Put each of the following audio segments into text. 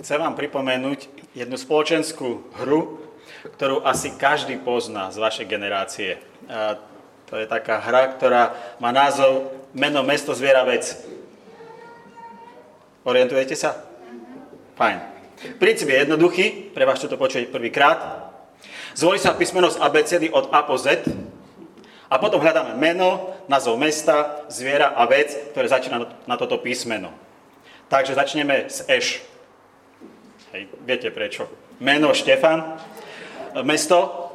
Chcem vám pripomenúť jednu spoločenskú hru, ktorú asi každý pozná z vašej generácie. A to je taká hra, ktorá má názov Meno, mesto, zviera, vec. Orientujete sa? Fajn. Princíp je jednoduchý, pre vás, čo to počujete prvýkrát. Zvolí sa písmeno z ABCD od A po Z a potom hľadáme meno, názov mesta, zviera a vec, ktoré začína na toto písmeno. Takže začneme s Eš. Hej, viete prečo. Meno Štefan, mesto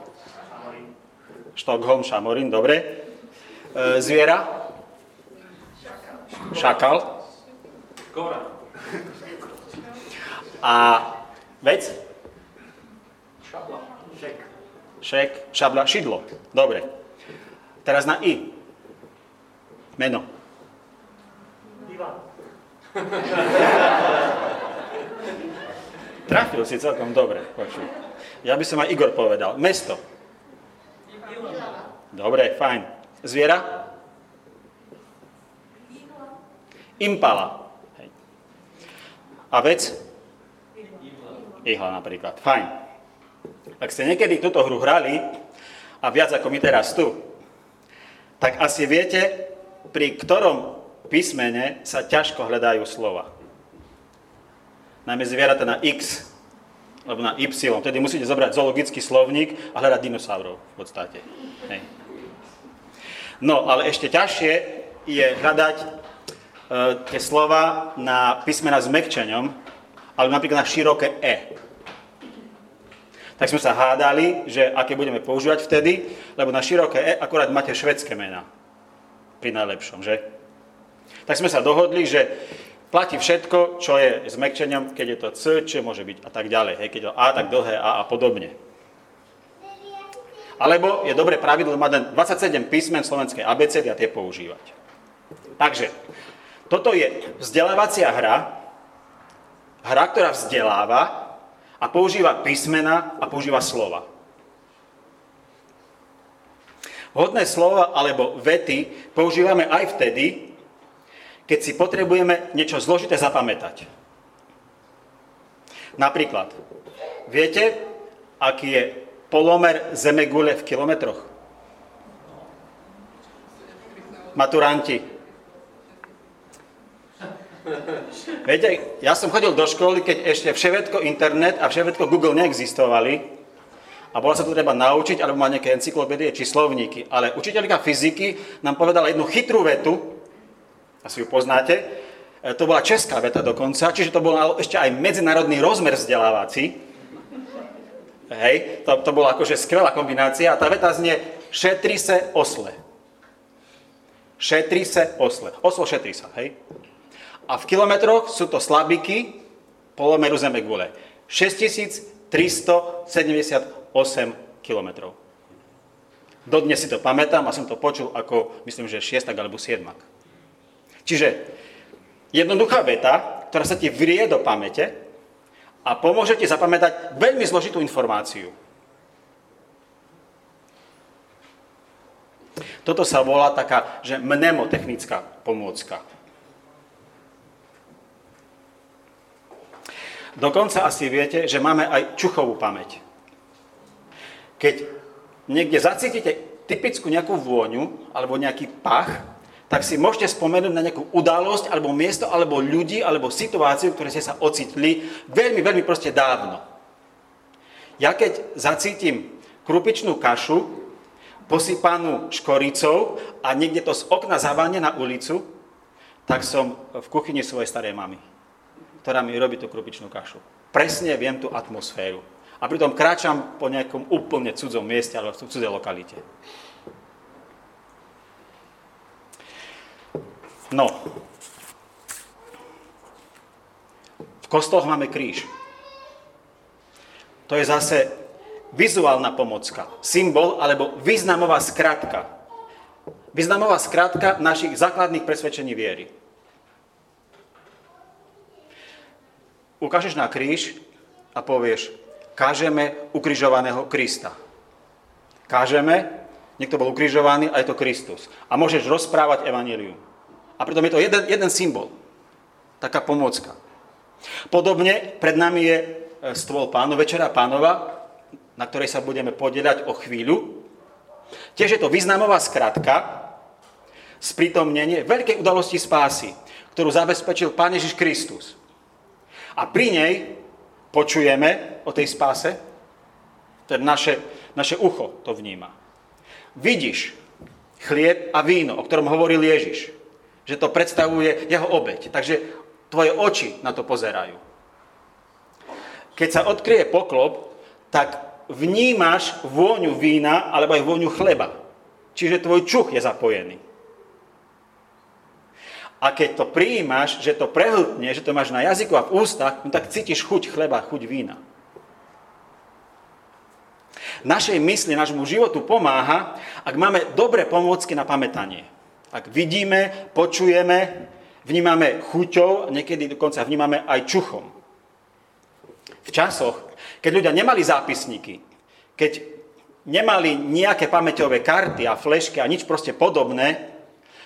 Štokholm, Šamorín, dobre. E, zviera? Šakal. A vec? Šabla. Šek. Šek, šabla, šidlo. Dobre. Teraz na I. Meno. Ivan. Trafil si celkom dobre, počuj. Ja by som aj Igor povedal. Mesto. Dobre, fajn. Zviera? Impala. Hej. A vec? Ihla napríklad. Fajn. Ak ste niekedy túto hru hrali, a viac ako my teraz tu, tak asi viete, pri ktorom písmene sa ťažko hľadajú slova najmä zvieratá na X, alebo na Y. Tedy musíte zobrať zoologický slovník a hľadať dinosaurov v podstate. Hej. No, ale ešte ťažšie je hľadať e, tie slova na písmena s mekčeňom, alebo napríklad na široké E. Tak sme sa hádali, že aké budeme používať vtedy, lebo na široké E akorát máte švedské mená. Pri najlepšom, že? Tak sme sa dohodli, že Platí všetko, čo je s mekčením, keď je to C, čo môže byť a tak ďalej. Hej, keď je to A, tak dlhé A a podobne. Alebo je dobré pravidlo mať len 27 písmen slovenskej abecedy a tie používať. Takže, toto je vzdelávacia hra, hra, ktorá vzdeláva a používa písmena a používa slova. Hodné slova alebo vety používame aj vtedy, keď si potrebujeme niečo zložité zapamätať. Napríklad, viete, aký je polomer Zemegule v kilometroch? Maturanti. Viete, ja som chodil do školy, keď ešte všetko internet a všetko Google neexistovali a bola sa to treba naučiť, alebo mať nejaké encyklopédie či slovníky. Ale učiteľka fyziky nám povedala jednu chytrú vetu, asi ju poznáte. E, to bola česká veta dokonca, čiže to bol ešte aj medzinárodný rozmer vzdelávací. Hej, to, to bola akože skvelá kombinácia a tá veta znie šetri se osle. Šetri se osle. Oslo šetri sa, hej. A v kilometroch sú to slabiky polomeru Zeme gule. 6378 kilometrov. Dodnes si to pamätám a som to počul ako, myslím, že šiestak alebo siedmak. Čiže jednoduchá veta, ktorá sa ti vrie do pamäte a pomôže ti zapamätať veľmi zložitú informáciu. Toto sa volá taká, že mnemotechnická pomôcka. Dokonca asi viete, že máme aj čuchovú pamäť. Keď niekde zacítite typickú nejakú vôňu alebo nejaký pach, tak si môžete spomenúť na nejakú udalosť, alebo miesto, alebo ľudí, alebo situáciu, ktoré ste sa ocitli veľmi, veľmi proste dávno. Ja keď zacítim krupičnú kašu, posypanú škoricou a niekde to z okna zaváne na ulicu, tak som v kuchyni svojej starej mamy, ktorá mi robí tú krupičnú kašu. Presne viem tú atmosféru. A pritom kráčam po nejakom úplne cudzom mieste alebo v cudzej lokalite. No. V kostoloch máme kríž. To je zase vizuálna pomocka, symbol alebo významová skratka. Významová skratka našich základných presvedčení viery. Ukážeš na kríž a povieš, kážeme ukrižovaného Krista. Kážeme, niekto bol ukrižovaný a je to Kristus. A môžeš rozprávať evanílium. A pritom je to jeden, jeden symbol. Taká pomôcka. Podobne pred nami je e, stôl pánu, večera pánova, na ktorej sa budeme podieľať o chvíľu. Tiež je to významová skratka, sprítomnenie veľkej udalosti spásy, ktorú zabezpečil Pán Ježiš Kristus. A pri nej počujeme o tej spáse, teda naše, naše ucho to vníma. Vidíš chlieb a víno, o ktorom hovoril Ježiš, že to predstavuje jeho obeď. Takže tvoje oči na to pozerajú. Keď sa odkrie poklop, tak vnímaš vôňu vína alebo aj vôňu chleba. Čiže tvoj čuch je zapojený. A keď to prijímaš, že to prehltne, že to máš na jazyku a v ústach, no tak cítiš chuť chleba, chuť vína. Našej mysli, nášmu životu pomáha, ak máme dobré pomôcky na pamätanie. Ak vidíme, počujeme, vnímame chuťou, niekedy dokonca vnímame aj čuchom. V časoch, keď ľudia nemali zápisníky, keď nemali nejaké pamäťové karty a flešky a nič proste podobné,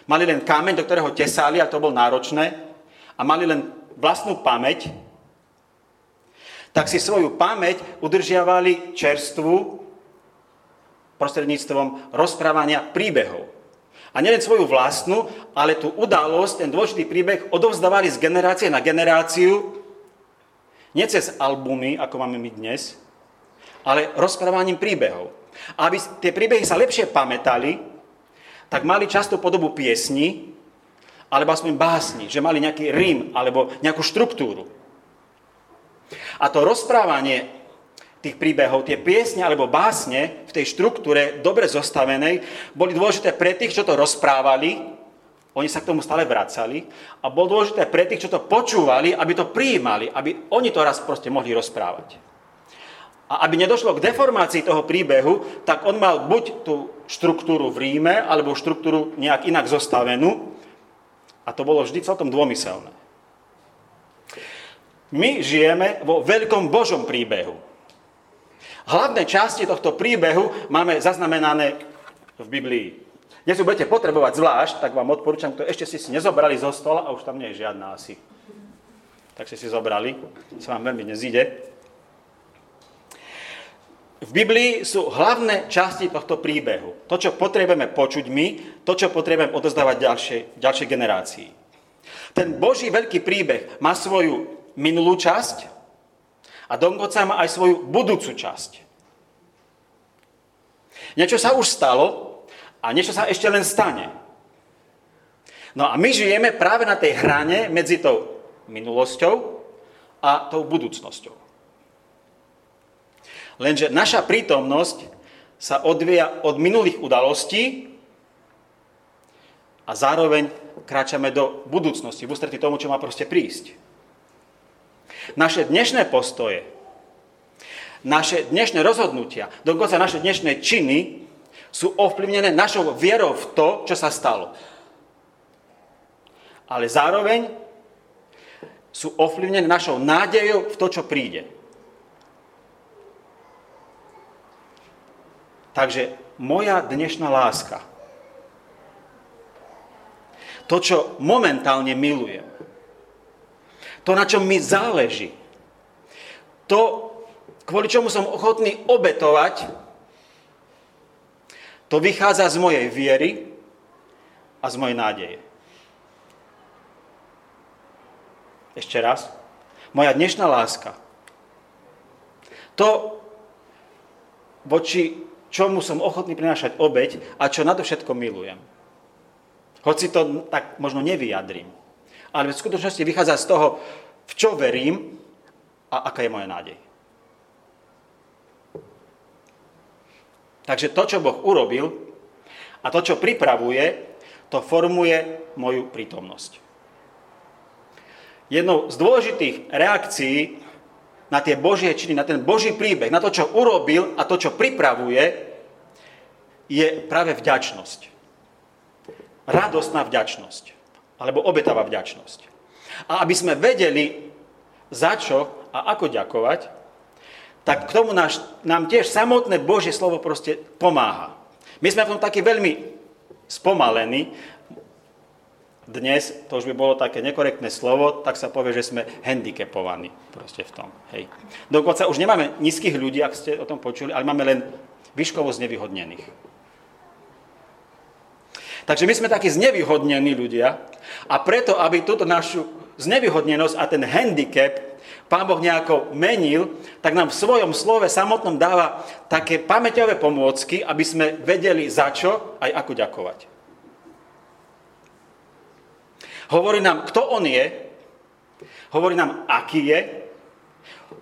mali len kameň, do ktorého tesali a to bolo náročné a mali len vlastnú pamäť, tak si svoju pamäť udržiavali čerstvu prostredníctvom rozprávania príbehov. A nielen svoju vlastnú, ale tú udalosť, ten dôležitý príbeh odovzdávali z generácie na generáciu, nie cez albumy, ako máme my dnes, ale rozprávaním príbehov. A aby tie príbehy sa lepšie pamätali, tak mali často podobu piesni, alebo aspoň básni, že mali nejaký rím alebo nejakú štruktúru. A to rozprávanie tých príbehov, tie piesne alebo básne v tej štruktúre dobre zostavenej boli dôležité pre tých, čo to rozprávali, oni sa k tomu stále vracali a bolo dôležité pre tých, čo to počúvali, aby to prijímali, aby oni to raz proste mohli rozprávať. A aby nedošlo k deformácii toho príbehu, tak on mal buď tú štruktúru v Ríme, alebo štruktúru nejak inak zostavenú. A to bolo vždy celkom dômyselné. My žijeme vo veľkom Božom príbehu. Hlavné časti tohto príbehu máme zaznamenané v Biblii. Dnes ju budete potrebovať zvlášť, tak vám odporúčam, to ešte si si nezobrali zo stola a už tam nie je žiadna asi. Tak si si zobrali, sa vám veľmi nezíde. V Biblii sú hlavné časti tohto príbehu. To, čo potrebujeme počuť my, to, čo potrebujeme odozdávať ďalšej, ďalšej generácii. Ten Boží veľký príbeh má svoju minulú časť a dokonca má aj svoju budúcu časť. Niečo sa už stalo, a niečo sa ešte len stane. No a my žijeme práve na tej hrane medzi tou minulosťou a tou budúcnosťou. Lenže naša prítomnosť sa odvíja od minulých udalostí a zároveň kráčame do budúcnosti, v ústretí tomu, čo má proste prísť. Naše dnešné postoje, naše dnešné rozhodnutia, dokonca naše dnešné činy sú ovplyvnené našou vierou v to, čo sa stalo. Ale zároveň sú ovplyvnené našou nádejou v to, čo príde. Takže moja dnešná láska, to, čo momentálne milujem, to, na čom mi záleží, to, kvôli čomu som ochotný obetovať, to vychádza z mojej viery a z mojej nádeje. Ešte raz. Moja dnešná láska. To, voči čomu som ochotný prinášať obeď a čo na to všetko milujem. Hoci to tak možno nevyjadrím. Ale v skutočnosti vychádza z toho, v čo verím a aká je moja nádej. Takže to, čo Boh urobil a to, čo pripravuje, to formuje moju prítomnosť. Jednou z dôležitých reakcií na tie Božie činy, na ten Boží príbeh, na to, čo urobil a to, čo pripravuje, je práve vďačnosť. Radostná vďačnosť. Alebo obetavá vďačnosť. A aby sme vedeli, za čo a ako ďakovať, tak k tomu náš, nám tiež samotné Božie slovo proste pomáha. My sme v tom takí veľmi spomalení. dnes, to už by bolo také nekorektné slovo, tak sa povie, že sme handicapovaní proste v tom. Hej. Dokonca už nemáme nízkych ľudí, ak ste o tom počuli, ale máme len výškovo znevýhodnených. Takže my sme takí znevýhodnení ľudia a preto, aby túto našu znevýhodnenosť a ten handicap Pán Boh nejako menil, tak nám v svojom slove samotnom dáva také pamäťové pomôcky, aby sme vedeli za čo aj ako ďakovať. Hovorí nám, kto on je, hovorí nám, aký je,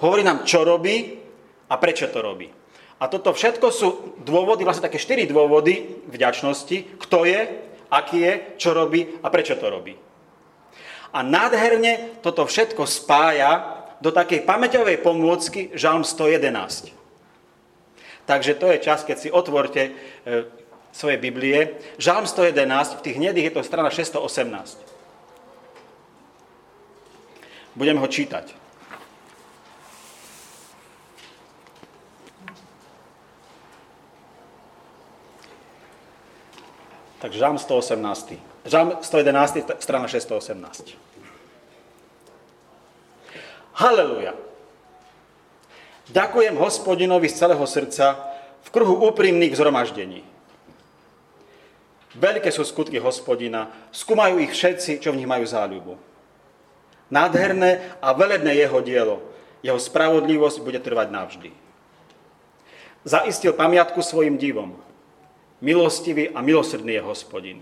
hovorí nám, čo robí a prečo to robí. A toto všetko sú dôvody, vlastne také štyri dôvody vďačnosti, kto je, aký je, čo robí a prečo to robí. A nádherne toto všetko spája do takej pamäťovej pomôcky Žalm 111. Takže to je čas, keď si otvorte e, svoje Biblie. Žalm 111, v tých hnedých je to strana 618. Budem ho čítať. Tak Žalm 118. Žalm 111, strana 618. Haleluja. Ďakujem hospodinovi z celého srdca v kruhu úprimných zhromaždení. Veľké sú skutky hospodina, skúmajú ich všetci, čo v nich majú záľubu. Nádherné a veledné jeho dielo, jeho spravodlivosť bude trvať navždy. Zaistil pamiatku svojim divom. Milostivý a milosrdný je hospodin.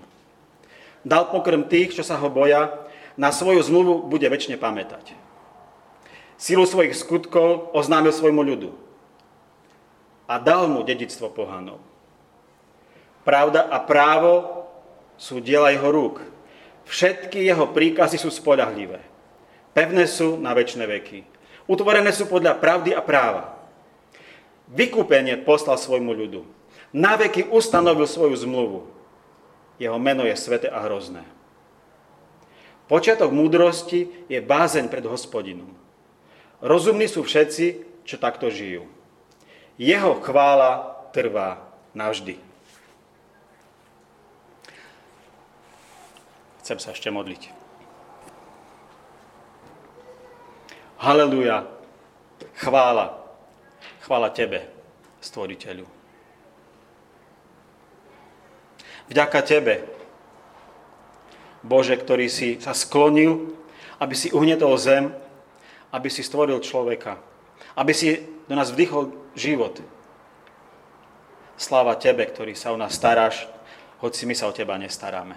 Dal pokrm tých, čo sa ho boja, na svoju zmluvu bude väčšine pamätať. Silu svojich skutkov oznámil svojmu ľudu a dal mu dedictvo pohanov. Pravda a právo sú diela jeho rúk. Všetky jeho príkazy sú spolahlivé. Pevné sú na väčšie veky. Utvorené sú podľa pravdy a práva. Vykúpenie poslal svojmu ľudu. Na veky ustanovil svoju zmluvu. Jeho meno je svete a hrozné. Počiatok múdrosti je bázeň pred hospodinom. Rozumní sú všetci, čo takto žijú. Jeho chvála trvá navždy. Chcem sa ešte modliť. Haleluja. Chvála. Chvála Tebe, Stvoriteľu. Vďaka Tebe, Bože, ktorý si sa sklonil, aby si uhnetol zem aby si stvoril človeka, aby si do nás vdychol život. Sláva Tebe, ktorý sa o nás staráš, hoci my sa o Teba nestaráme.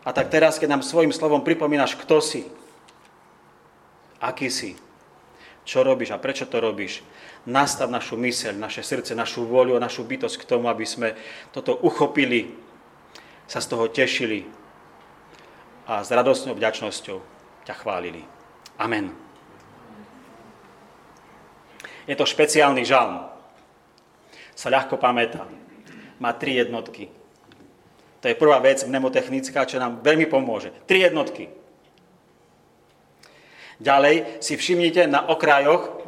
A tak teraz, keď nám svojim slovom pripomínaš, kto si, aký si, čo robíš a prečo to robíš, nastav našu myseľ, naše srdce, našu vôľu a našu bytosť k tomu, aby sme toto uchopili, sa z toho tešili a s radostnou vďačnosťou ťa chválili. Amen. Je to špeciálny žalm. Sa ľahko pamätá. Má tri jednotky. To je prvá vec mnemotechnická, čo nám veľmi pomôže. Tri jednotky. Ďalej si všimnite na okrajoch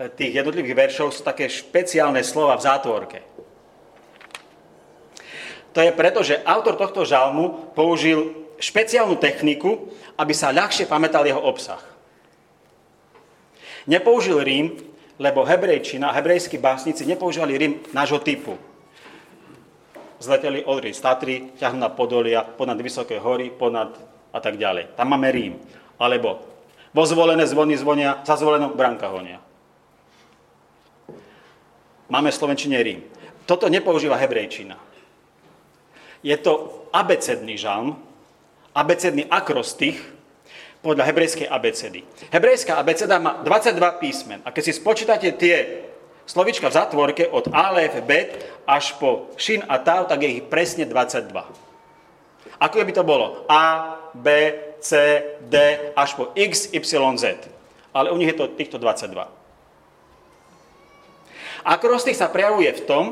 eh, tých jednotlivých veršov sú také špeciálne slova v zátvorke. To je preto, že autor tohto žalmu použil špeciálnu techniku, aby sa ľahšie pamätal jeho obsah. Nepoužil Rím, lebo hebrejčina, hebrejskí básnici nepoužívali Rím nášho typu. Zleteli odri z Tatry, ťahnú na Podolia, ponad vysoké hory, ponad a tak ďalej. Tam máme Rím. Alebo vo zvolené zvony zvonia, za zvolenou bránka honia. Máme v Slovenčine Rím. Toto nepoužíva hebrejčina. Je to abecedný žalm, abecedný akrostich, podľa hebrejskej abecedy. Hebrejská abeceda má 22 písmen. A keď si spočítate tie slovička v zatvorke od Alef, Bet až po Shin a Tau, tak je ich presne 22. Ako by to bolo? A, B, C, D až po X, Y, Z. Ale u nich je to týchto 22. Akrostich sa prejavuje v tom,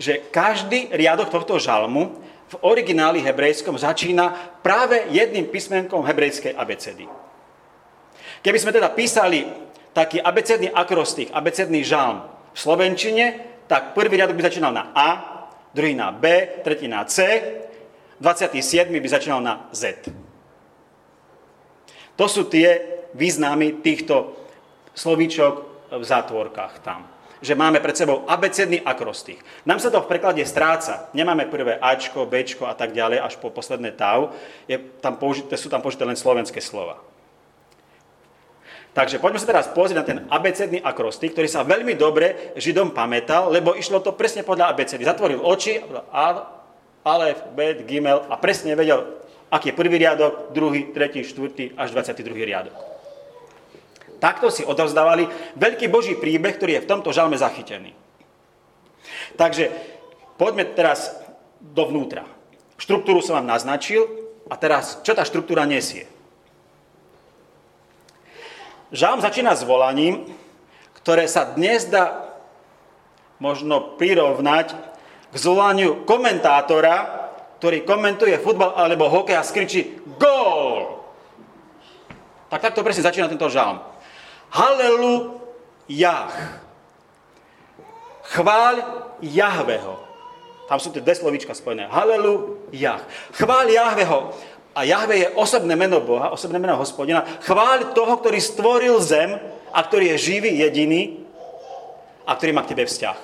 že každý riadok tohto žalmu v origináli hebrejskom začína práve jedným písmenkom hebrejskej abecedy. Keby sme teda písali taký abecedný akrostich, abecedný žalm v slovenčine, tak prvý riadok by začínal na A, druhý na B, tretí na C 27. by začínal na Z. To sú tie významy týchto slovíčok v zátvorkách tam. Že máme pred sebou abecedný akrostých. Nám sa to v preklade stráca. Nemáme prvé Ačko, Bčko a tak ďalej, až po posledné TAU. Je tam použité, sú tam použité len slovenské slova. Takže poďme sa teraz pozrieť na ten abecedný akrostik, ktorý sa veľmi dobre Židom pamätal, lebo išlo to presne podľa abecedy. Zatvoril oči, a, Alef, Bet, Gimel a presne vedel, aký je prvý riadok, druhý, tretí, štvrtý až 22. riadok. Takto si odovzdávali veľký Boží príbeh, ktorý je v tomto žalme zachytený. Takže poďme teraz dovnútra. Štruktúru som vám naznačil a teraz, čo tá štruktúra nesie? Žalm začína s volaním, ktoré sa dnes dá možno prirovnať k zvolaniu komentátora, ktorý komentuje futbal alebo hokej a skričí gól. Tak takto presne začína tento žalm. Halelujah. Chváľ Jahveho. Tam sú tie dve slovíčka spojené. Halelujah. Chváľ Jahveho. A Jahve je osobné meno Boha, osobné meno hospodina. Chváľ toho, ktorý stvoril zem a ktorý je živý, jediný a ktorý má k tebe vzťah.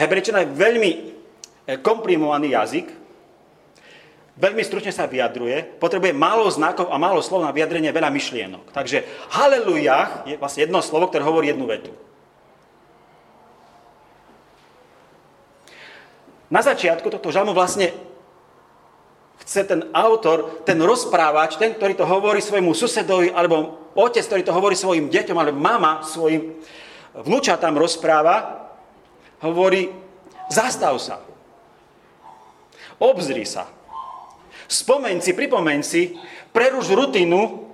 Hebrejčina je veľmi eh, komprimovaný jazyk, veľmi stručne sa vyjadruje, potrebuje málo znakov a málo slov na vyjadrenie veľa myšlienok. Takže haleluja je vlastne jedno slovo, ktoré hovorí jednu vetu. Na začiatku tohto žalmu vlastne chce ten autor, ten rozprávač, ten, ktorý to hovorí svojmu susedovi, alebo otec, ktorý to hovorí svojim deťom, alebo mama svojim vnúčatám rozpráva, hovorí, zastav sa. Obzri sa. Spomeň si, pripomeň si, preruš rutinu,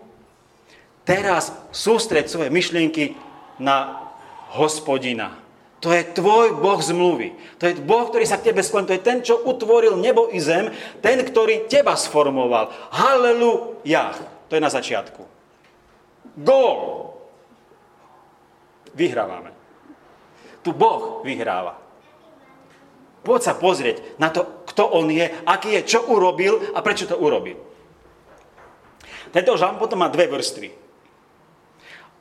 teraz sústreď svoje myšlienky na hospodina. To je tvoj Boh zmluvy. To je Boh, ktorý sa k tebe skloní. To je ten, čo utvoril nebo i zem. Ten, ktorý teba sformoval. Haleluja. To je na začiatku. Gól. Vyhrávame. Tu Boh vyhráva. Poď sa pozrieť na to, kto on je, aký je, čo urobil a prečo to urobil. Tento žalm potom má dve vrstvy.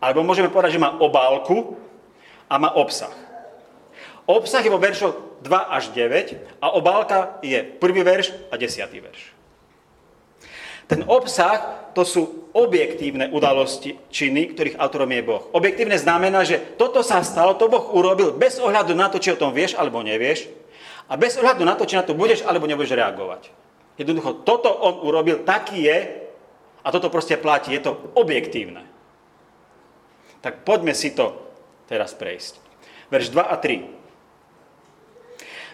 Alebo môžeme povedať, že má obálku a má obsah. Obsah je vo veršoch 2 až 9 a obálka je prvý verš a desiatý verš. Ten obsah to sú objektívne udalosti, činy, ktorých autorom je Boh. Objektívne znamená, že toto sa stalo, to Boh urobil bez ohľadu na to, či o tom vieš alebo nevieš a bez ohľadu na to, či na to budeš alebo nebudeš reagovať. Jednoducho, toto on urobil, taký je a toto proste platí, je to objektívne. Tak poďme si to teraz prejsť. Verš 2 a 3.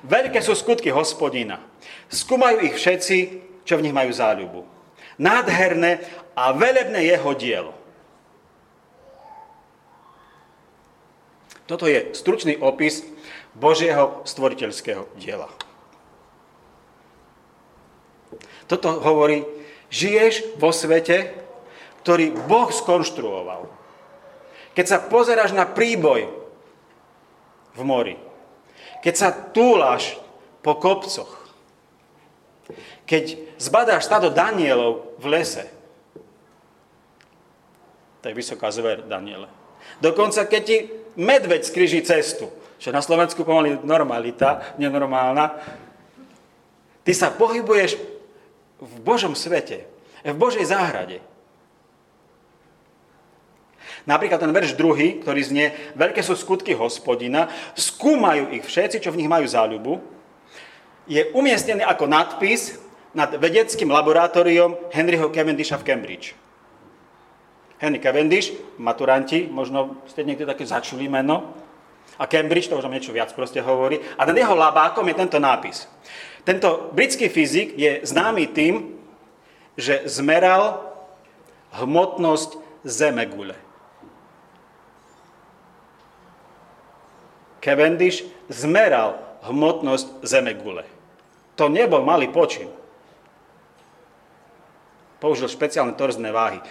Veľké sú skutky hospodina. Skúmajú ich všetci, čo v nich majú záľubu. Nádherné a velebné jeho dielo. Toto je stručný opis Božieho stvoriteľského diela. Toto hovorí, žiješ vo svete, ktorý Boh skonštruoval. Keď sa pozeráš na príboj v mori, keď sa túlaš po kopcoch, keď zbadáš stado Danielov v lese, to je vysoká zver, Daniele. Dokonca, keď ti medveď skriží cestu, čo na Slovensku pomaly normalita, nenormálna, ty sa pohybuješ v Božom svete, v Božej záhrade. Napríklad ten verš druhý, ktorý znie, veľké sú skutky hospodina, skúmajú ich všetci, čo v nich majú záľubu, je umiestnený ako nadpis nad vedeckým laboratóriom Henryho Cavendisha v Cambridge. Henry Cavendish, maturanti, možno ste niekto také začuli meno, a Cambridge, to už niečo viac proste hovorí, a nad jeho labákom je tento nápis. Tento britský fyzik je známy tým, že zmeral hmotnosť Zemegule. Cavendish zmeral hmotnosť Zemegule. To nebol malý počin. Použil špeciálne torzné váhy.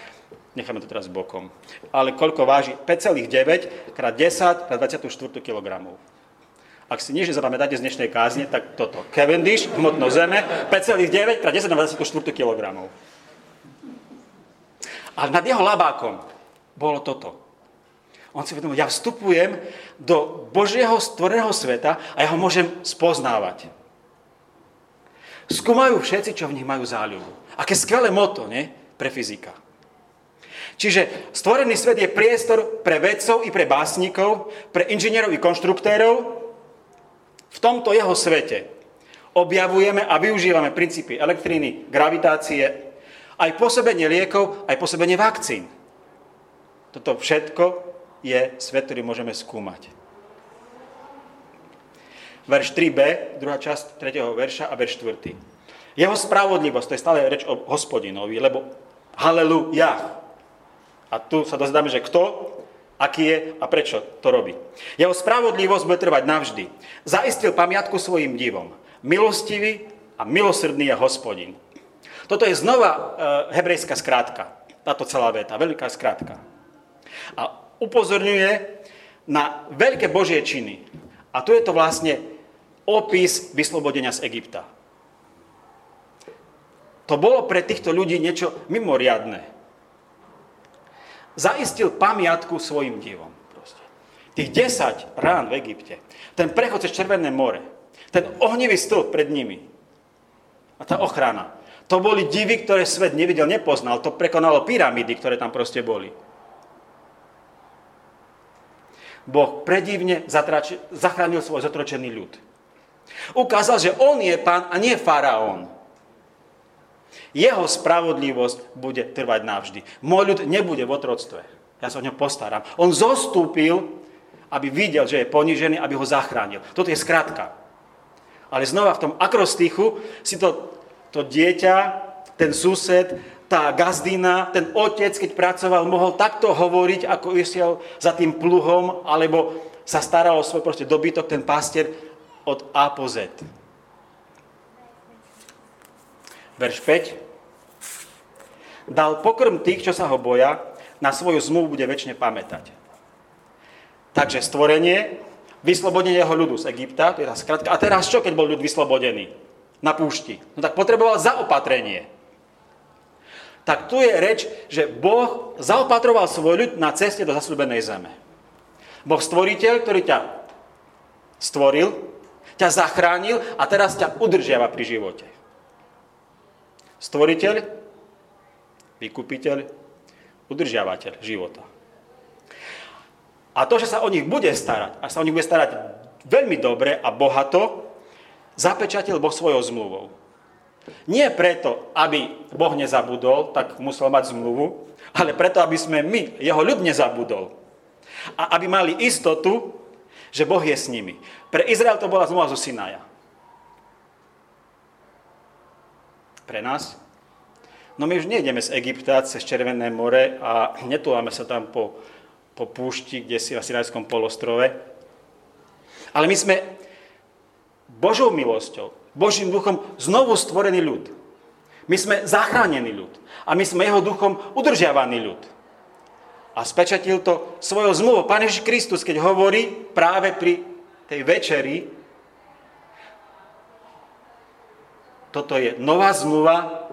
Necháme to teraz bokom. Ale koľko váži? 5,9 x 10 x 24 kg. Ak si nič nezapamätáte z dnešnej kázne, tak toto. Cavendish, hmotno zeme, 5,9 x 10 na 24 kg. Ale nad jeho labákom bolo toto. On si uvedomil, ja vstupujem do Božieho stvoreného sveta a ja ho môžem spoznávať. Skúmajú všetci, čo v nich majú záľubu. Aké skvelé moto, nie? Pre fyzika. Čiže stvorený svet je priestor pre vedcov i pre básnikov, pre inžinierov i konštruktérov. V tomto jeho svete objavujeme a využívame princípy elektriny, gravitácie, aj pôsobenie liekov, aj pôsobenie vakcín. Toto všetko je svet, ktorý môžeme skúmať. Verš 3b, druhá časť 3. verša a verš 4. Jeho spravodlivosť, to je stále reč o hospodinovi, lebo haleluja. A tu sa dozdáme, že kto, aký je a prečo to robí. Jeho spravodlivosť bude trvať navždy. Zaistil pamiatku svojim divom. Milostivý a milosrdný je hospodin. Toto je znova e, hebrejská skrátka. Táto celá veta, veľká skrátka. A upozorňuje na veľké Božie činy. A tu je to vlastne opis vyslobodenia z Egypta. To bolo pre týchto ľudí niečo mimoriadné. Zaistil pamiatku svojim divom. Proste. Tých 10 rán v Egypte, ten prechod cez Červené more, ten ohnivý stĺp pred nimi a tá ochrana. To boli divy, ktoré svet nevidel, nepoznal. To prekonalo pyramídy, ktoré tam proste boli. Boh predivne zatrači, zachránil svoj zotročený ľud. Ukázal, že on je pán a nie faraón. Jeho spravodlivosť bude trvať navždy. Môj ľud nebude v otroctve. Ja sa o ňo postaram. On zostúpil, aby videl, že je ponížený, aby ho zachránil. Toto je skratka. Ale znova v tom akrostichu si to, to dieťa, ten sused, tá gazdina, ten otec, keď pracoval, mohol takto hovoriť, ako išiel za tým pluhom, alebo sa staral o svoj proste dobytok, ten pastier od A po Z. Verš 5. Dal pokrm tých, čo sa ho boja, na svoju zmluvu bude väčšine pamätať. Takže stvorenie, vyslobodenie jeho ľudu z Egypta, to je tá skratka. A teraz čo, keď bol ľud vyslobodený? Na púšti. No tak potreboval zaopatrenie tak tu je reč, že Boh zaopatroval svoj ľud na ceste do zasľubenej zeme. Boh stvoriteľ, ktorý ťa stvoril, ťa zachránil a teraz ťa udržiava pri živote. Stvoriteľ, vykupiteľ, udržiavateľ života. A to, že sa o nich bude starať, a sa o nich bude starať veľmi dobre a bohato, zapečatil Boh svojou zmluvou. Nie preto, aby Boh nezabudol, tak musel mať zmluvu, ale preto, aby sme my, jeho ľud nezabudol. A aby mali istotu, že Boh je s nimi. Pre Izrael to bola zmluva zo Sinaja. Pre nás? No my už nejdeme z Egypta cez Červené more a netúlame sa tam po, po púšti, kde si na Sinajskom polostrove. Ale my sme Božou milosťou, Božím duchom znovu stvorený ľud. My sme zachránený ľud. A my sme jeho duchom udržiavaný ľud. A spečatil to svojou zmluvou. Pán Ježiš Kristus, keď hovorí práve pri tej večeri, toto je nová zmluva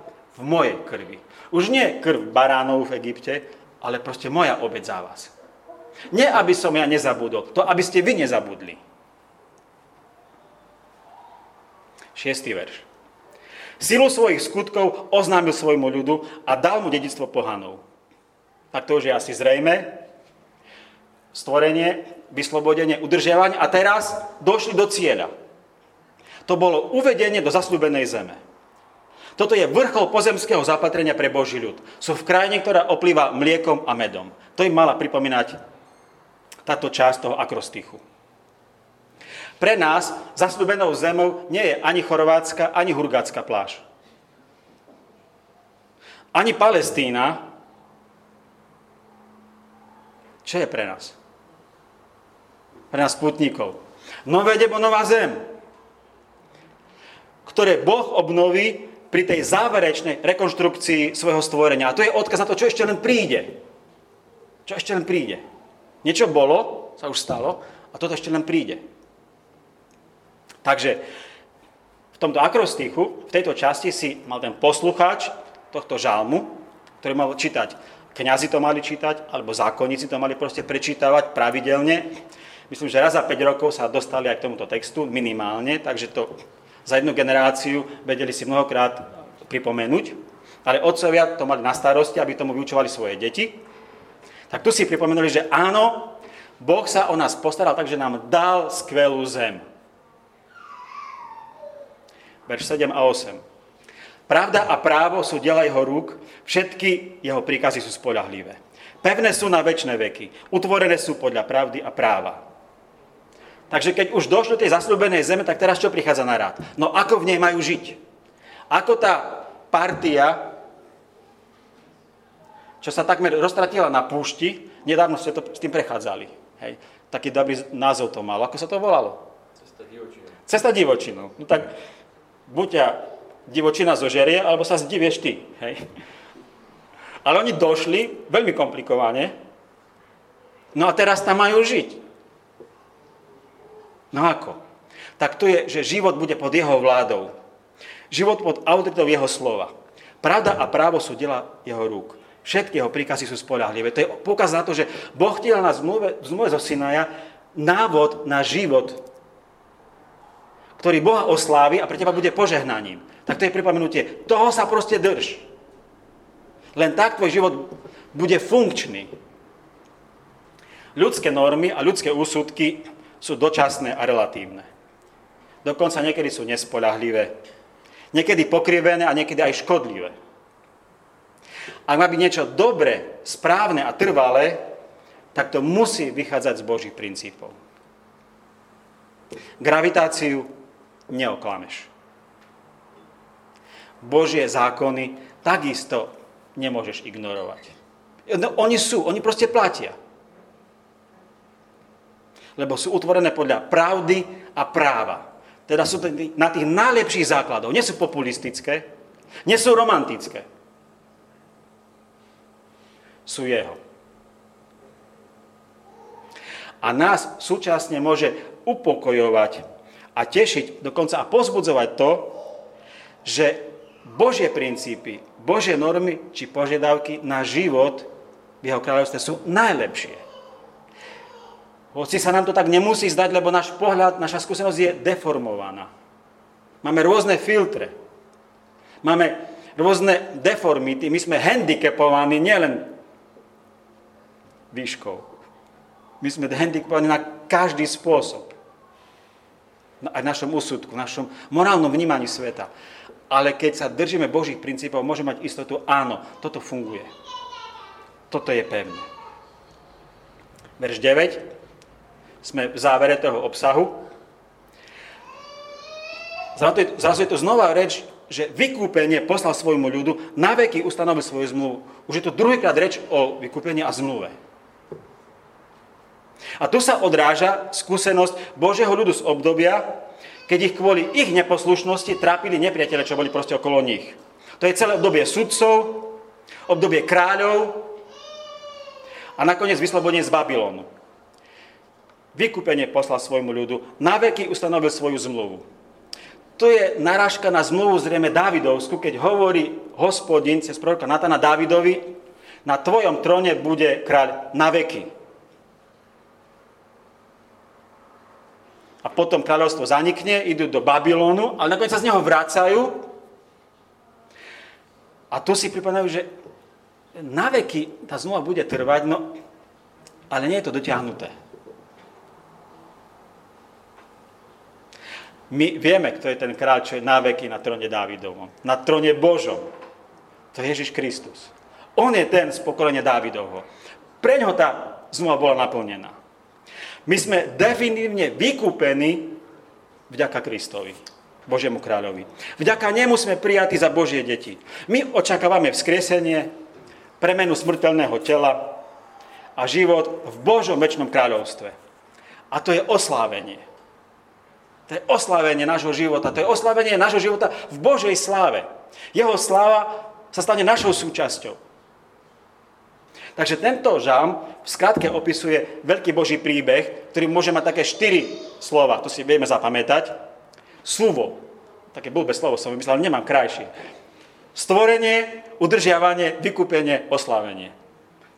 v mojej krvi. Už nie krv baránov v Egypte, ale proste moja obec za vás. Nie, aby som ja nezabudol, to, aby ste vy nezabudli. Šiestý verš. Silu svojich skutkov oznámil svojmu ľudu a dal mu dedictvo pohanov. Tak to už je asi zrejme. Stvorenie, vyslobodenie, udržiavanie a teraz došli do cieľa. To bolo uvedenie do zasľúbenej zeme. Toto je vrchol pozemského zapatrenia pre Boží ľud. Sú v krajine, ktorá oplýva mliekom a medom. To im mala pripomínať táto časť toho akrostichu. Pre nás zasľubenou zemou nie je ani chorvátska, ani hurgácka pláž. Ani Palestína. Čo je pre nás? Pre nás putníkov. Nové nebo nová zem, ktoré Boh obnoví pri tej záverečnej rekonštrukcii svojho stvorenia. A to je odkaz na to, čo ešte len príde. Čo ešte len príde. Niečo bolo, sa už stalo, a toto ešte len príde. Takže v tomto akrostichu, v tejto časti si mal ten poslucháč tohto žalmu, ktorý mal čítať. Kňazi to mali čítať, alebo zákonníci to mali proste prečítavať pravidelne. Myslím, že raz za 5 rokov sa dostali aj k tomuto textu, minimálne, takže to za jednu generáciu vedeli si mnohokrát pripomenúť. Ale otcovia to mali na starosti, aby tomu vyučovali svoje deti. Tak tu si pripomenuli, že áno, Boh sa o nás postaral tak, že nám dal skvelú zem. Verš 7 a 8. Pravda a právo sú diela jeho rúk, všetky jeho príkazy sú spolahlivé. Pevné sú na väčšie veky, utvorené sú podľa pravdy a práva. Takže keď už došlo tej zasľúbenej zeme, tak teraz čo prichádza na rád? No ako v nej majú žiť? Ako tá partia, čo sa takmer roztratila na púšti, nedávno ste to s tým prechádzali. Hej. Taký dobrý názov to malo. Ako sa to volalo? Cesta divočinou. Cesta divočinou. No tak buď ťa divočina zožerie, alebo sa zdivieš ty. Hej. Ale oni došli veľmi komplikovane, no a teraz tam majú žiť. No ako? Tak to je, že život bude pod jeho vládou. Život pod autoritou jeho slova. Pravda a právo sú dela jeho rúk. Všetky jeho príkazy sú spolahlivé. To je poukaz na to, že Boh ti na zmluve, v zmluve zo Sinaja návod na život, ktorý Boha oslávi a pre teba bude požehnaním. Tak to je pripomenutie. Toho sa proste drž. Len tak tvoj život bude funkčný. Ľudské normy a ľudské úsudky sú dočasné a relatívne. Dokonca niekedy sú nespoľahlivé. Niekedy pokrivené a niekedy aj škodlivé. Ak má byť niečo dobré, správne a trvalé, tak to musí vychádzať z Božích princípov. Gravitáciu neoklameš. Božie zákony takisto nemôžeš ignorovať. No, oni sú, oni proste platia. Lebo sú utvorené podľa pravdy a práva. Teda sú na tých najlepších základov. Nie sú populistické, nie sú romantické. Sú jeho. A nás súčasne môže upokojovať a tešiť, dokonca a pozbudzovať to, že Božie princípy, Božie normy či požiadavky na život v jeho kráľovstve sú najlepšie. Hoci sa nám to tak nemusí zdať, lebo náš pohľad, naša skúsenosť je deformovaná. Máme rôzne filtre. Máme rôzne deformity. My sme handicapovaní nielen výškou. My sme handicapovaní na každý spôsob. Aj v našom úsudku, v našom morálnom vnímaní sveta. Ale keď sa držíme Božích princípov, môžeme mať istotu, áno, toto funguje. Toto je pevné. Verš 9. Sme v závere toho obsahu. Zrazu je to znova reč, že vykúpenie poslal svojmu ľudu, na veky ustanovil svoju zmluvu. Už je to druhýkrát reč o vykúpení a zmluve. A tu sa odráža skúsenosť Božieho ľudu z obdobia, keď ich kvôli ich neposlušnosti trápili nepriateľe, čo boli proste okolo nich. To je celé obdobie sudcov, obdobie kráľov a nakoniec vyslobodenie z Babylonu. Vykúpenie poslal svojmu ľudu, na veky ustanovil svoju zmluvu. To je narážka na zmluvu zrejme Dávidovsku, keď hovorí hospodin cez proroka Natana Dávidovi, na tvojom trone bude kráľ na veky. a potom kráľovstvo zanikne, idú do Babylonu, ale nakoniec sa z neho vracajú. A tu si pripomínajú, že na veky tá zmluva bude trvať, no ale nie je to dotiahnuté. My vieme, kto je ten kráľ, čo je na veky na tróne Dávidovom. Na tróne Božom. To je Ježiš Kristus. On je ten z pokolenia Dávidovho. Pre ňoho tá zmluva bola naplnená. My sme definitívne vykúpení vďaka Kristovi, Božiemu kráľovi. Vďaka nemu sme prijatí za Božie deti. My očakávame vzkriesenie, premenu smrteľného tela a život v Božom väčšnom kráľovstve. A to je oslávenie. To je oslávenie nášho života. To je oslávenie nášho života v Božej sláve. Jeho sláva sa stane našou súčasťou. Takže tento žám v skratke opisuje veľký Boží príbeh, ktorý môže mať také štyri slova, to si vieme zapamätať. Súvo. Také blbé slovo som vymyslel, nemám krajšie. Stvorenie, udržiavanie, vykúpenie, oslávenie.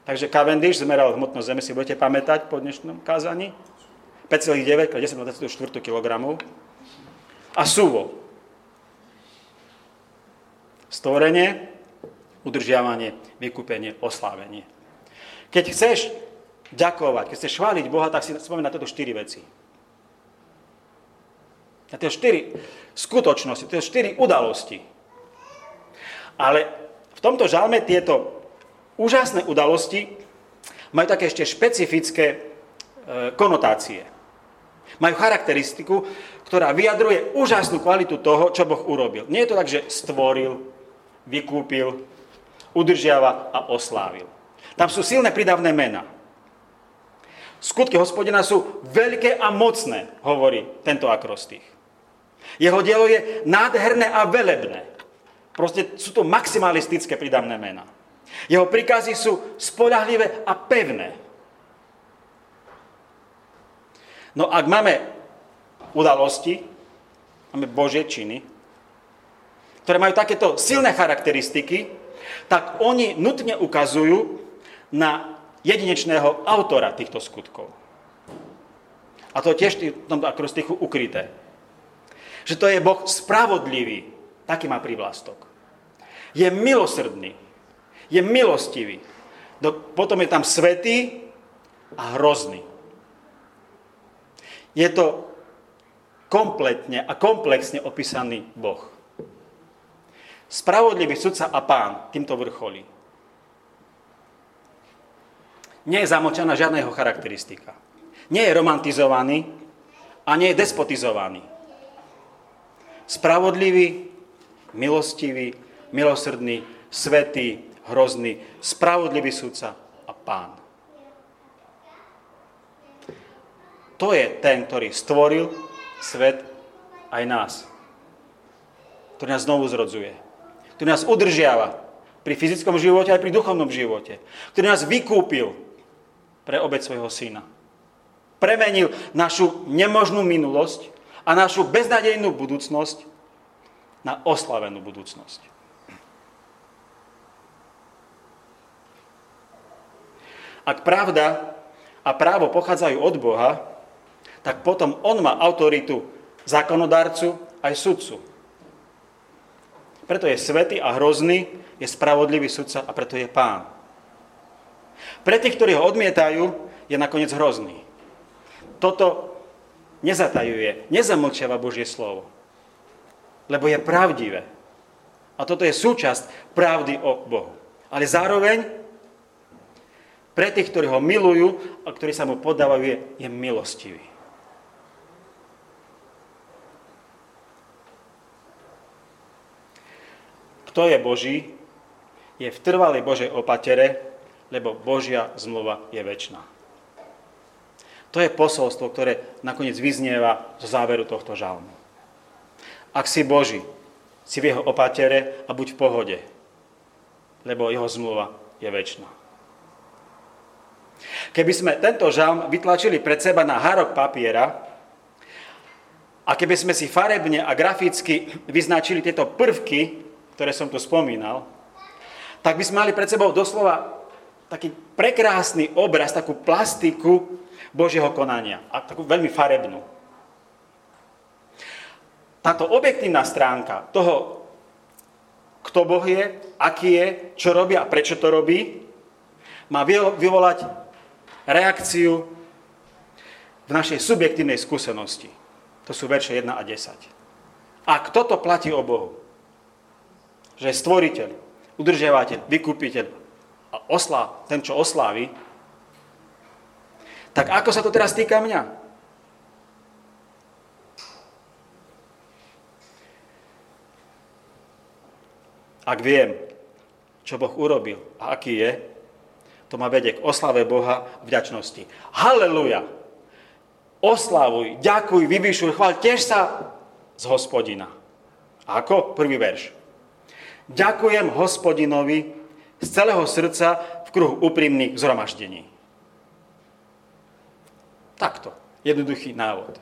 Takže Cavendish zmeral hmotnosť Zeme, si budete pamätať po dnešnom kázaní. 5,9 k 10 24 kg. A súvo. Stvorenie, udržiavanie, vykúpenie, oslávenie. Keď chceš ďakovať, keď chceš chváliť Boha, tak si spomína tieto štyri veci. Na tie štyri skutočnosti, tie štyri udalosti. Ale v tomto žalme tieto úžasné udalosti majú také ešte špecifické e, konotácie. Majú charakteristiku, ktorá vyjadruje úžasnú kvalitu toho, čo Boh urobil. Nie je to tak, že stvoril, vykúpil, udržiava a oslávil. Tam sú silné pridavné mena. Skutky hospodina sú veľké a mocné, hovorí tento akrostých. Jeho dielo je nádherné a velebné. Proste sú to maximalistické pridavné mena. Jeho príkazy sú spolahlivé a pevné. No ak máme udalosti, máme Božie činy, ktoré majú takéto silné charakteristiky, tak oni nutne ukazujú na jedinečného autora týchto skutkov. A to tiež v tomto akrostichu ukryté. Že to je Boh spravodlivý. Taký má prívlastok. Je milosrdný je milostivý. Potom je tam svetý a hrozný. Je to kompletne a komplexne opísaný Boh. Spravodlivý sudca a pán týmto vrcholí. Nie je zamočaná žiadna jeho charakteristika. Nie je romantizovaný a nie je despotizovaný. Spravodlivý, milostivý, milosrdný, svetý, hrozný, spravodlivý sudca a pán. To je ten, ktorý stvoril svet aj nás. Ktorý nás znovu zrodzuje. Ktorý nás udržiava pri fyzickom živote aj pri duchovnom živote. Ktorý nás vykúpil pre obec svojho syna. Premenil našu nemožnú minulosť a našu beznadejnú budúcnosť na oslavenú budúcnosť. Ak pravda a právo pochádzajú od Boha, tak potom on má autoritu zákonodárcu aj sudcu. Preto je svetý a hrozný, je spravodlivý sudca a preto je pán. Pre tých, ktorí ho odmietajú, je nakoniec hrozný. Toto nezatajuje, nezamlčiava Božie slovo. Lebo je pravdivé. A toto je súčasť pravdy o Bohu. Ale zároveň pre tých, ktorí ho milujú a ktorí sa mu podávajú, je, je milostivý. Kto je Boží, je v trvalej Božej opatere, lebo Božia zmluva je väčšiná. To je posolstvo, ktoré nakoniec vyznieva zo záveru tohto žalmu. Ak si Boží, si v jeho opatere a buď v pohode, lebo jeho zmluva je väčšiná. Keby sme tento žalm vytlačili pred seba na hárok papiera a keby sme si farebne a graficky vyznačili tieto prvky, ktoré som tu spomínal, tak by sme mali pred sebou doslova taký prekrásny obraz, takú plastiku Božieho konania. A takú veľmi farebnú. Táto objektívna stránka toho, kto Boh je, aký je, čo robí a prečo to robí, má vyvolať reakciu v našej subjektívnej skúsenosti. To sú verše 1 a 10. Ak toto platí o Bohu, že je stvoriteľ, udržiavateľ, vykúpiteľ a oslá, ten, čo oslávi, tak ako sa to teraz týka mňa? Ak viem, čo Boh urobil a aký je, to ma vedie k oslave Boha vďačnosti. Haleluja! Oslavuj, ďakuj, vyvyšuj, chváľ, tiež sa z hospodina. Ako? Prvý verš. Ďakujem hospodinovi z celého srdca v kruhu úprimných zhromaždení. Takto. Jednoduchý návod.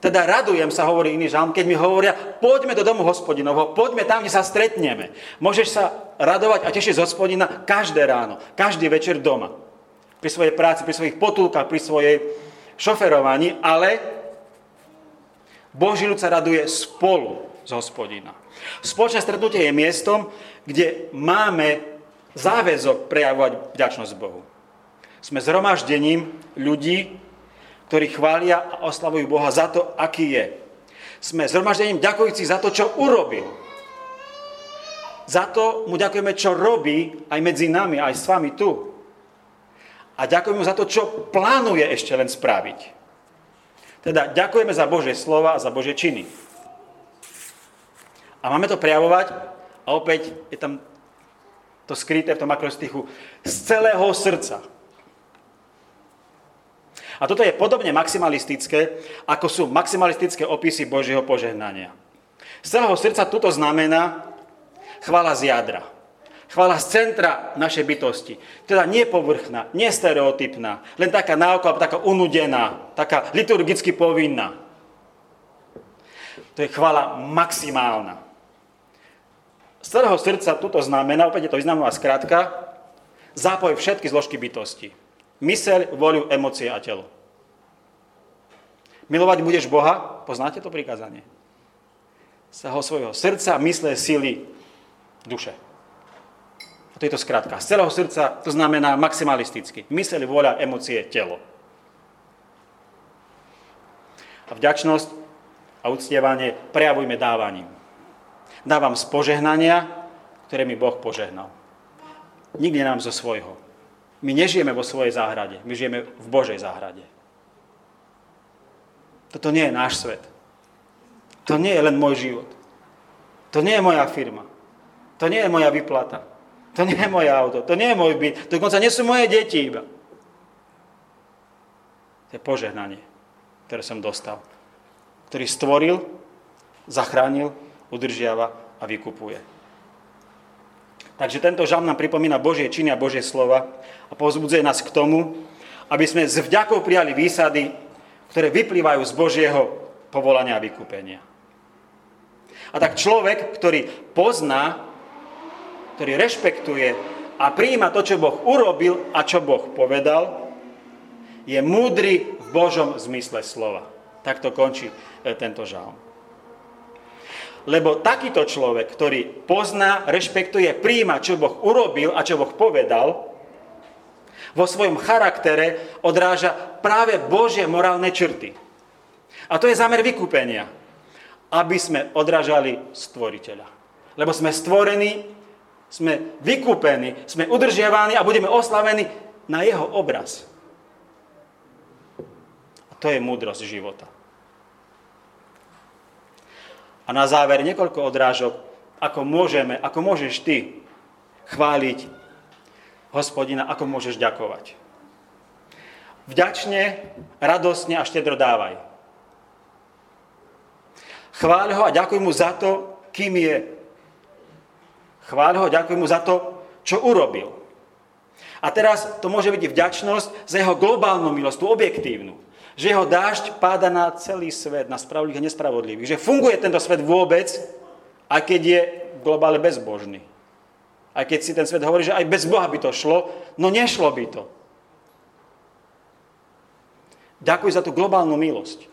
Teda radujem sa, hovorí iný žalm, keď mi hovoria, poďme do domu hospodinovho, poďme tam, kde sa stretneme. Môžeš sa radovať a tešiť z hospodina každé ráno, každý večer doma. Pri svojej práci, pri svojich potulkách, pri svojej šoferovaní, ale Boží ľud sa raduje spolu z hospodina. Spoločné stretnutie je miestom, kde máme záväzok prejavovať vďačnosť Bohu. Sme zhromaždením ľudí, ktorí chvália a oslavujú Boha za to, aký je. Sme zhromaždením ďakujúci za to, čo urobil. Za to mu ďakujeme, čo robí aj medzi nami, aj s vami tu. A ďakujeme mu za to, čo plánuje ešte len spraviť. Teda ďakujeme za Božie slova a za Božie činy. A máme to prejavovať a opäť je tam to skryté v tom akrostichu z celého srdca. A toto je podobne maximalistické, ako sú maximalistické opisy Božieho požehnania. Z celého srdca toto znamená chvála z jadra. Chvála z centra našej bytosti. Teda nie povrchná, nie stereotypná, len taká náokolo, taká unudená, taká liturgicky povinná. To je chvála maximálna. Z celého srdca toto znamená, opäť je to významná skrátka, zápoj všetky zložky bytosti. Myseľ, voľu, emócie a telo. Milovať budeš Boha, poznáte to prikázanie? Z toho svojho srdca, mysle, sily, duše. A to je to skrátka. Z celého srdca to znamená maximalisticky. Myseľ, voľa, emócie, telo. A vďačnosť a uctievanie prejavujme dávaním. Dávam z požehnania, ktoré mi Boh požehnal. Nikde nám zo svojho. My nežijeme vo svojej záhrade, my žijeme v Božej záhrade. Toto nie je náš svet. To nie je len môj život. To nie je moja firma. To nie je moja vyplata. To nie je moje auto. To nie je môj byt. Dokonca nie sú moje deti iba. To je požehnanie, ktoré som dostal. Ktorý stvoril, zachránil, udržiava a vykupuje. Takže tento žalm nám pripomína Božie činy a Božie slova a povzbudzuje nás k tomu, aby sme s vďakou prijali výsady, ktoré vyplývajú z Božieho povolania a vykúpenia. A tak človek, ktorý pozná, ktorý rešpektuje a prijíma to, čo Boh urobil a čo Boh povedal, je múdry v Božom zmysle slova. Tak to končí e, tento žalm. Lebo takýto človek, ktorý pozná, rešpektuje, príjma, čo Boh urobil a čo Boh povedal, vo svojom charaktere odráža práve Božie morálne črty. A to je zámer vykúpenia. Aby sme odrážali stvoriteľa. Lebo sme stvorení, sme vykúpení, sme udržiavaní a budeme oslavení na jeho obraz. A to je múdrosť života. A na záver niekoľko odrážok, ako môžeme, ako môžeš ty chváliť hospodina, ako môžeš ďakovať. Vďačne, radosne a štedro dávaj. Chváľ ho a ďakuj mu za to, kým je. Chváľ ho a ďakuj mu za to, čo urobil. A teraz to môže byť vďačnosť za jeho globálnu milosť, tú objektívnu že jeho dážď páda na celý svet, na spravodlivých a nespravodlivých. Že funguje tento svet vôbec, aj keď je globálne bezbožný. Aj keď si ten svet hovorí, že aj bez Boha by to šlo, no nešlo by to. Ďakuj za tú globálnu milosť.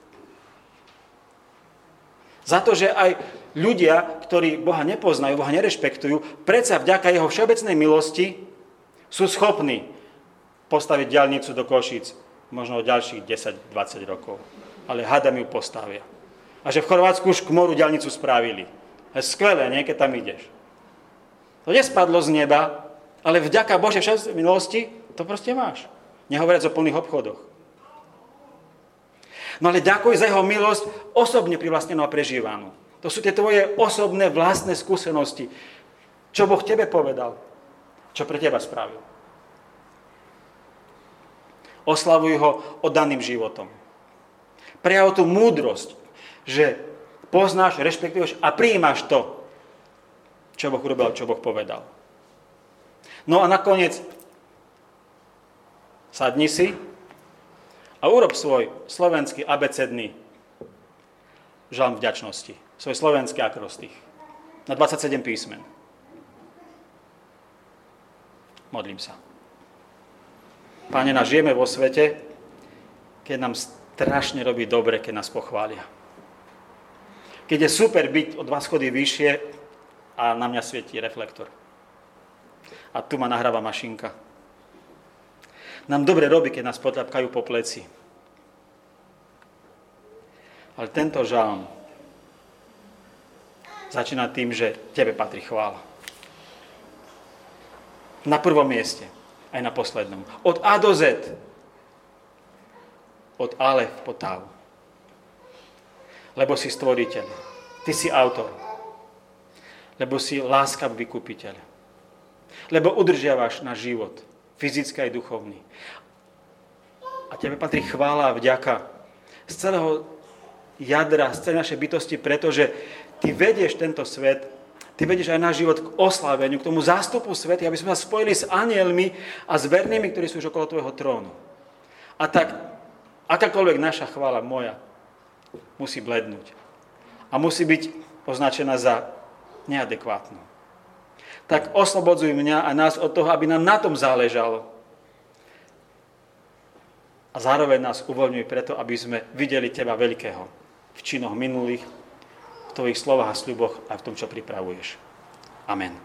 Za to, že aj ľudia, ktorí Boha nepoznajú, Boha nerešpektujú, predsa vďaka jeho všeobecnej milosti sú schopní postaviť diálnicu do Košíc, možno o ďalších 10-20 rokov. Ale hadami ju postavia. A že v Chorvátsku už moru ďalnicu spravili. Je skvelé, nie, keď tam ideš. To nespadlo z neba, ale vďaka Bože však milosti to proste máš. Nehovoriac o plných obchodoch. No ale ďakuj za jeho milosť osobne privlastnenú a prežívanú. To sú tie tvoje osobné vlastné skúsenosti. Čo Boh tebe povedal. Čo pre teba spravil oslavuj ho oddaným životom. Prejav tú múdrosť, že poznáš, rešpektuješ a prijímaš to, čo Boh urobil, čo Boh povedal. No a nakoniec sadni si a urob svoj slovenský abecedný žalm vďačnosti. Svoj slovenský akrostých. Na 27 písmen. Modlím sa. Páne, nás žijeme vo svete, keď nám strašne robí dobre, keď nás pochvália. Keď je super byť o dva schody vyššie a na mňa svietí reflektor. A tu ma nahráva mašinka. Nám dobre robí, keď nás potľapkajú po pleci. Ale tento žalm začína tým, že tebe patrí chvála. Na prvom mieste, aj na poslednom. Od A do Z. Od Alef po Tau. Lebo si stvoriteľ. Ty si autor. Lebo si láskav vykupiteľ. Lebo udržiavaš na život, fyzický aj duchovný. A tebe patrí chvála a vďaka z celého jadra, z celej našej bytosti, pretože ty vedieš tento svet Ty vedieš aj náš život k osláveniu, k tomu zástupu svety, aby sme sa spojili s anielmi a s vernými, ktorí sú už okolo tvojho trónu. A tak akákoľvek naša chvála moja musí blednúť. A musí byť označená za neadekvátnu. Tak oslobodzuj mňa a nás od toho, aby nám na tom záležalo. A zároveň nás uvoľňuj preto, aby sme videli Teba veľkého v činoch minulých, tvojich slovách a sľuboch a v tom, čo pripravuješ. Amen.